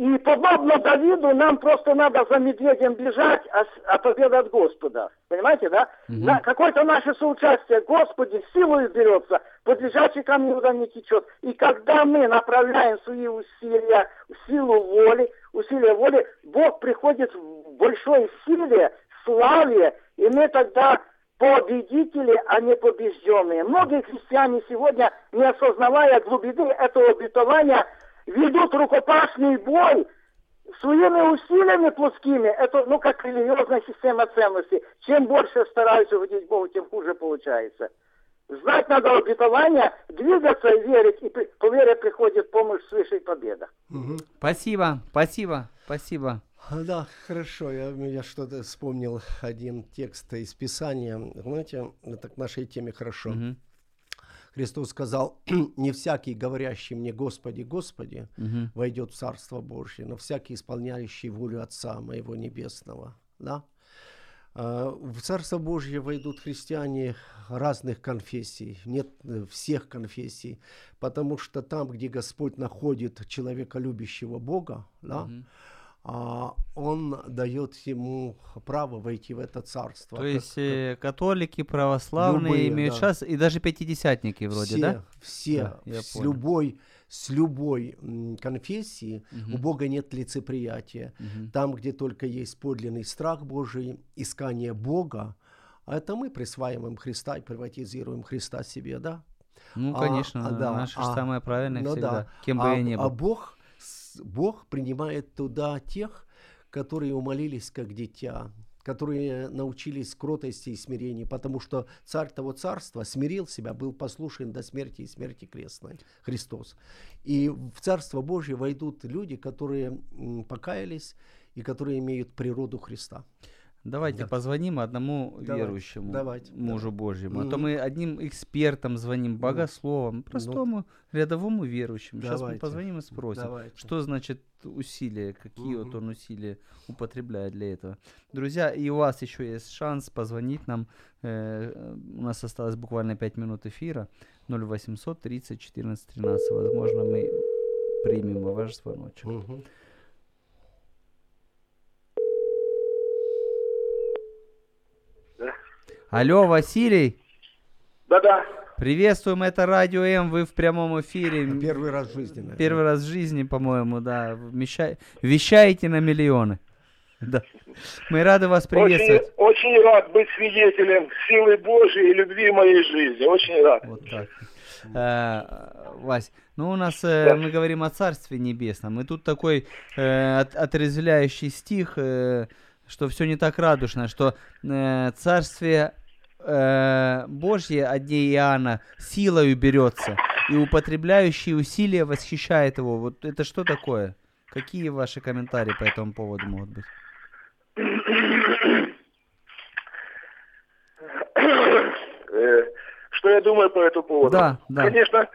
и подобно Давиду, нам просто надо за медведем бежать, а, а победа от Господа. Понимаете, да? На какое-то наше соучастие, Господи, силой берется, подлежащий ко мне не течет. И когда мы направляем свои усилия, силу воли, усилия воли, Бог приходит в большой силе, славе, и мы тогда победители, а не побежденные. Многие христиане сегодня, не осознавая глубины этого обетования, ведут рукопашный бой своими усилиями плотскими. Это, ну, как религиозная система ценностей. Чем больше стараются угодить Богу, тем хуже получается. Знать надо обетование, двигаться и верить, и при- по вере приходит помощь свыше и победа. Спасибо, спасибо, спасибо. А, Да, хорошо. Я, я что-то вспомнил один текст из Писания. Знаете, это к нашей теме хорошо. Мгм, Христос сказал, не всякий, говорящий мне Господи, Господи, мгм. войдет в Царство Божье, но всякий, исполняющий волю Отца моего Небесного. Да? А, В Царство Божье войдут христиане разных конфессий, нет всех конфессий, потому что там, где Господь находит человека, любящего Бога, да, а, Он дает ему право войти в это царство. То Как- есть э, католики, православные Любые, имеют да. шанс, и даже пятидесятники вроде, все, да? Все, Да, с понял. любой, с любой конфессии у Бога нет лицеприятия. Там, где только есть подлинный страх Божий, искание Бога, а это мы присваиваем Христа и приватизируем Христа себе, да? Ну, А, конечно, а, да, наше а, самое правильное ну всегда, да. кем бы а, я ни а был. Бог, с- Бог принимает туда тех, которые умолились как дитя, которые научились кротости и смирению, потому что царь того царства смирил себя, был послушен до смерти и смерти крестной, Христос. И в Царство Божье войдут люди, которые покаялись и которые имеют природу Христа. Давайте Да. позвоним одному Давайте, верующему давайте, мужу Божьему. А то мы одним экспертам звоним, богословам, простому рядовому верующему. Сейчас мы Давайте, позвоним и спросим, давайте. что значит усилие, какие вот Мгм. он усилия употребляет для этого. Друзья, и у вас еще есть шанс позвонить нам. Э, у нас осталось буквально 5 минут эфира. 0800 30 14 13. Возможно, мы примем ваш звоночек. Мгм. Алло, Василий. Да-да. Приветствуем, это Радио М, вы в прямом эфире. Первый раз в жизни. наверное. Первый раз в жизни, по-моему, да. Вмещай- Вещаете на миллионы. Да. Мы рады вас Очень, приветствовать. очень рад быть свидетелем силы Божьей и любви моей жизни. Очень рад. Вот так. Э, Вась, ну у нас э, мы говорим о Царстве Небесном. И тут такой э, от- отрезвляющий стих, э, что все не так радужно, что э, Царствие э, Божье от Иоанна силою берется, и употребляющий усилия восхищает его. Вот это что такое? Какие ваши комментарии по этому поводу могут быть? Э, Что я думаю по этому поводу? Да, да. Конечно,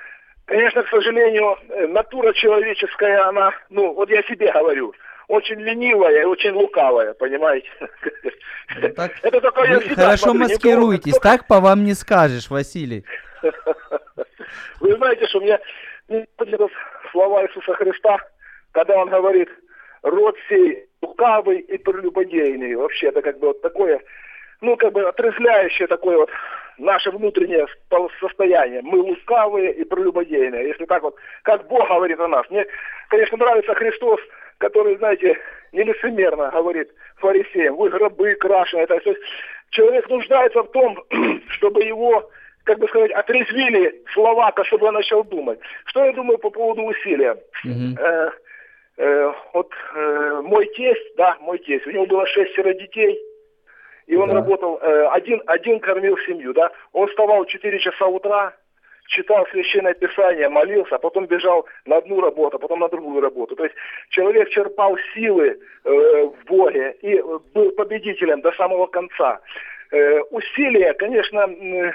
конечно, к сожалению, э, натура человеческая, она, ну, вот я себе говорю, очень ленивая и очень лукавая, понимаете? Ну, так Это Вы всегда хорошо смотрю, маскируетесь, только- так по вам не скажешь, Василий. Вы знаете, что мне мне вот слова Иисуса Христа, когда он говорит, род сей лукавый и прелюбодейный. Вообще это как бы вот такое, ну как бы отрезвляющее такое вот наше внутреннее со- состояние. Мы лукавые и прелюбодейные. Если так вот, как Бог говорит о нас. Мне, конечно, нравится Христос, который, знаете, нелицемерно говорит фарисеям, вы гробы крашеные. То есть человек нуждается в том, чтобы его как бы сказать, отрезвили слова, чтобы он начал думать. Что я думаю по поводу усилия? Э, э, вот э, мой тесть, да, мой тесть, у него было шестеро детей, и он Да. работал, э, один, один кормил семью, да, он вставал в 4 часа утра, читал священное писание, молился, а потом бежал на одну работу, а потом на другую работу. То есть человек черпал силы э, в Боге и э, был победителем до самого конца. Э, усилия, конечно, Э,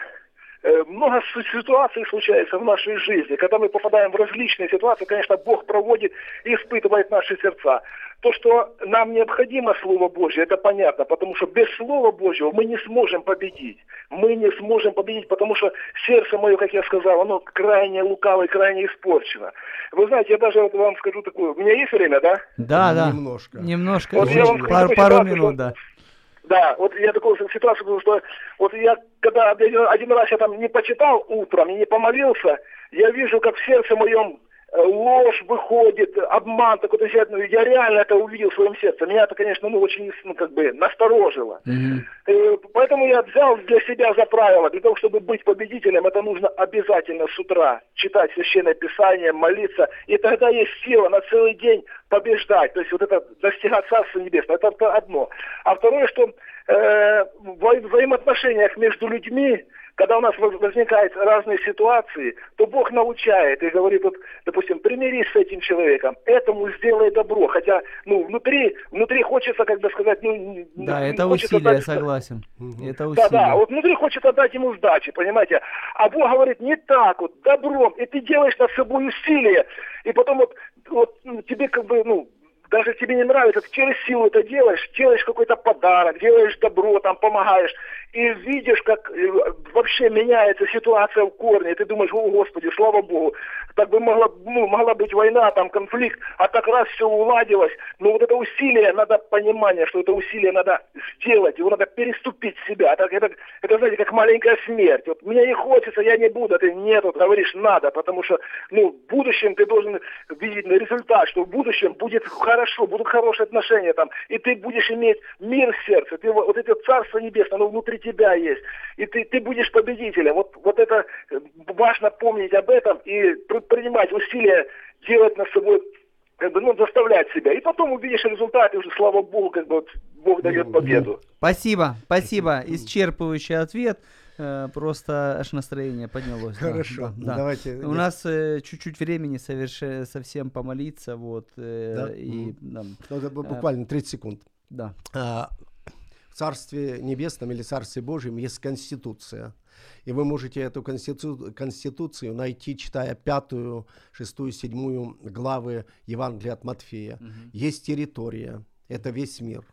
много си- ситуаций случается в нашей жизни. Когда мы попадаем в различные ситуации, конечно, Бог проводит и испытывает наши сердца. То, что нам необходимо Слово Божье, это понятно, потому что без Слова Божьего мы не сможем победить. Мы не сможем победить, потому что сердце мое, как я сказал, оно крайне лукаво и крайне испорчено. Вы знаете, я даже вот вам скажу такую, у меня есть время, да? Да, да. Немножко. Немножко. Вот я вам скажу пару ситуацию, минут, что- да. Да, вот я такую ситуацию был, что вот я когда один, раз я там не почитал утром и не помолился, я вижу, как в сердце моем ложь выходит, обман такой, то есть я, ну, я реально это увидел в своем сердце. Меня это, конечно, ну, очень, ну, как бы, насторожило. Э, Поэтому я взял для себя за правило, для того, чтобы быть победителем, это нужно обязательно с утра читать Священное Писание, молиться, и тогда есть сила на целый день побеждать, то есть вот это достигать Царства Небесного, это то одно. А второе, что э, во взаимоотношениях между людьми, когда у нас воз- возникают разные ситуации, то Бог научает и говорит, вот, допустим, примирись с этим человеком, этому сделай добро, хотя, ну, внутри, внутри хочется, как бы сказать, ну, не- Да, это усилие, дать- согласен. Это да, усилие. да, вот внутри хочется дать ему сдачи, понимаете? А Бог говорит, не так вот, добром, и ты делаешь над собой усилие, и потом вот, вот ну, тебе как бы, ну, даже тебе не нравится, ты через силу это делаешь, делаешь какой-то подарок, делаешь добро, там, помогаешь, и видишь, как э, вообще меняется ситуация в корне, и ты думаешь, о, Господи, слава Богу, так бы могла, ну, могла быть война, там, конфликт, а так раз все уладилось, но вот это усилие, надо понимание, что это усилие надо сделать, его надо переступить себя, так это, это, знаете, как маленькая смерть, вот мне не хочется, я не буду, а ты нет, вот говоришь, надо, потому что, ну, в будущем ты должен видеть результат, что в будущем будет хорошо, будут хорошие отношения там, и ты будешь иметь мир в сердце, ты, вот это Царство Небесное, оно внутри тебя есть, и ты, ты будешь победителем. Вот, вот это э, важно помнить об этом и предпринимать усилия, делать над собой как бы, ну, заставлять себя. И потом увидишь результат, и уже, слава Богу, как бы вот Бог дает победу. Спасибо, спасибо. Исчерпывающий ответ. Э, Просто аж настроение поднялось. Хорошо, да, да. давайте. У нас э, чуть-чуть времени соверше- совсем помолиться, вот, э, Да? и, Мгм. да, Ну, бу- буквально 30 секунд. да. А, В Царстве Небесном или Царстве Божьем есть Конституция. И вы можете эту конститу- Конституцию найти, читая пятую, шестую, седьмую главы Евангелия от Матфея. Есть территория, это весь мир.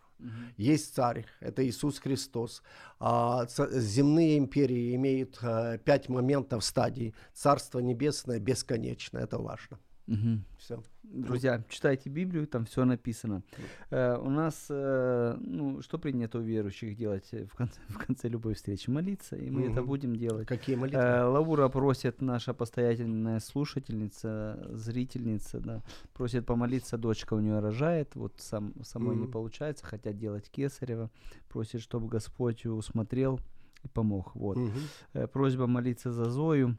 Есть царь, это Иисус Христос. А, земные империи имеют а, пять моментов стадий. Царство Небесное бесконечно, это важно. Мгм. Все. Друзья, читайте Библию, там все написано. Э, у нас, э, ну, что принято у верующих делать э, в конце, в конце любой встречи? Молиться, и мы это Мгм. будем делать. Какие молитвы? Э, Лаура просит, наша постоятельная слушательница, зрительница, да, просит помолиться, дочка у нее рожает, вот сам, самой не Мгм. получается, хотят делать кесарево, просит, чтобы Господь усмотрел и помог. Вот. Мгм. Э, Просьба молиться за Зою.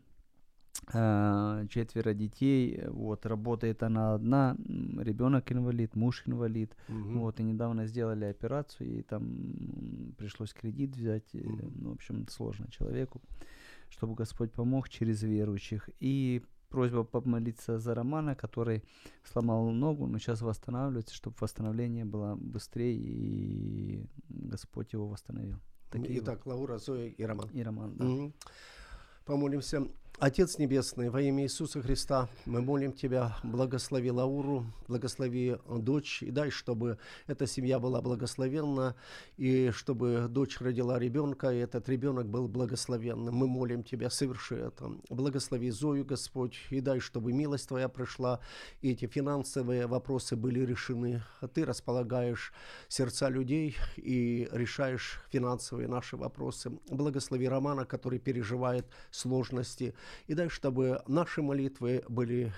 Э, Четверо детей. Вот, работает она одна. Ребенок инвалид, муж инвалид. Мгм. Вот, и недавно сделали операцию, и там пришлось кредит взять. э, Ну, в общем, сложно человеку, чтобы Господь помог через верующих. И просьба помолиться за Романа, который сломал ногу, но сейчас восстанавливается, чтобы восстановление было быстрее, и Господь его восстановил. Такие вот. Итак, Лаура, Зоя и Роман. И Роман, да. Мгм. Помолимся. Отец Небесный, во имя Иисуса Христа, мы молим Тебя, благослови Лауру, благослови дочь, и дай, чтобы эта семья была благословенна, и чтобы дочь родила ребенка, и этот ребенок был благословенным. Мы молим Тебя, соверши это. Благослови Зою, Господь, и дай, чтобы милость Твоя пришла, и эти финансовые вопросы были решены. Ты располагаешь сердца людей и решаешь финансовые наши вопросы. Благослови Романа, который переживает сложности. И дай, чтобы наши молитвы были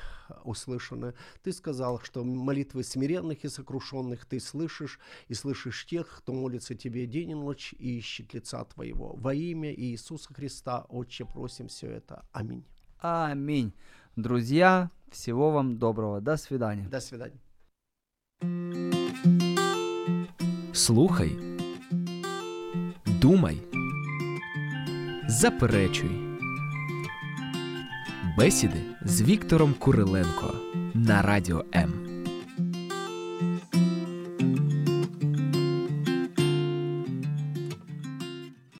услышаны. Ты сказал, что молитвы смиренных и сокрушенных ты слышишь, и слышишь тех, кто молится тебе день и ночь и ищет лица твоего. Во имя Иисуса Христа, Отче, просим все это. Аминь. Аминь. Друзья, всего вам доброго. До свидания. До свидания. Слухай, думай, заперечуй. Бесіди з Віктором Куриленко на радіо М.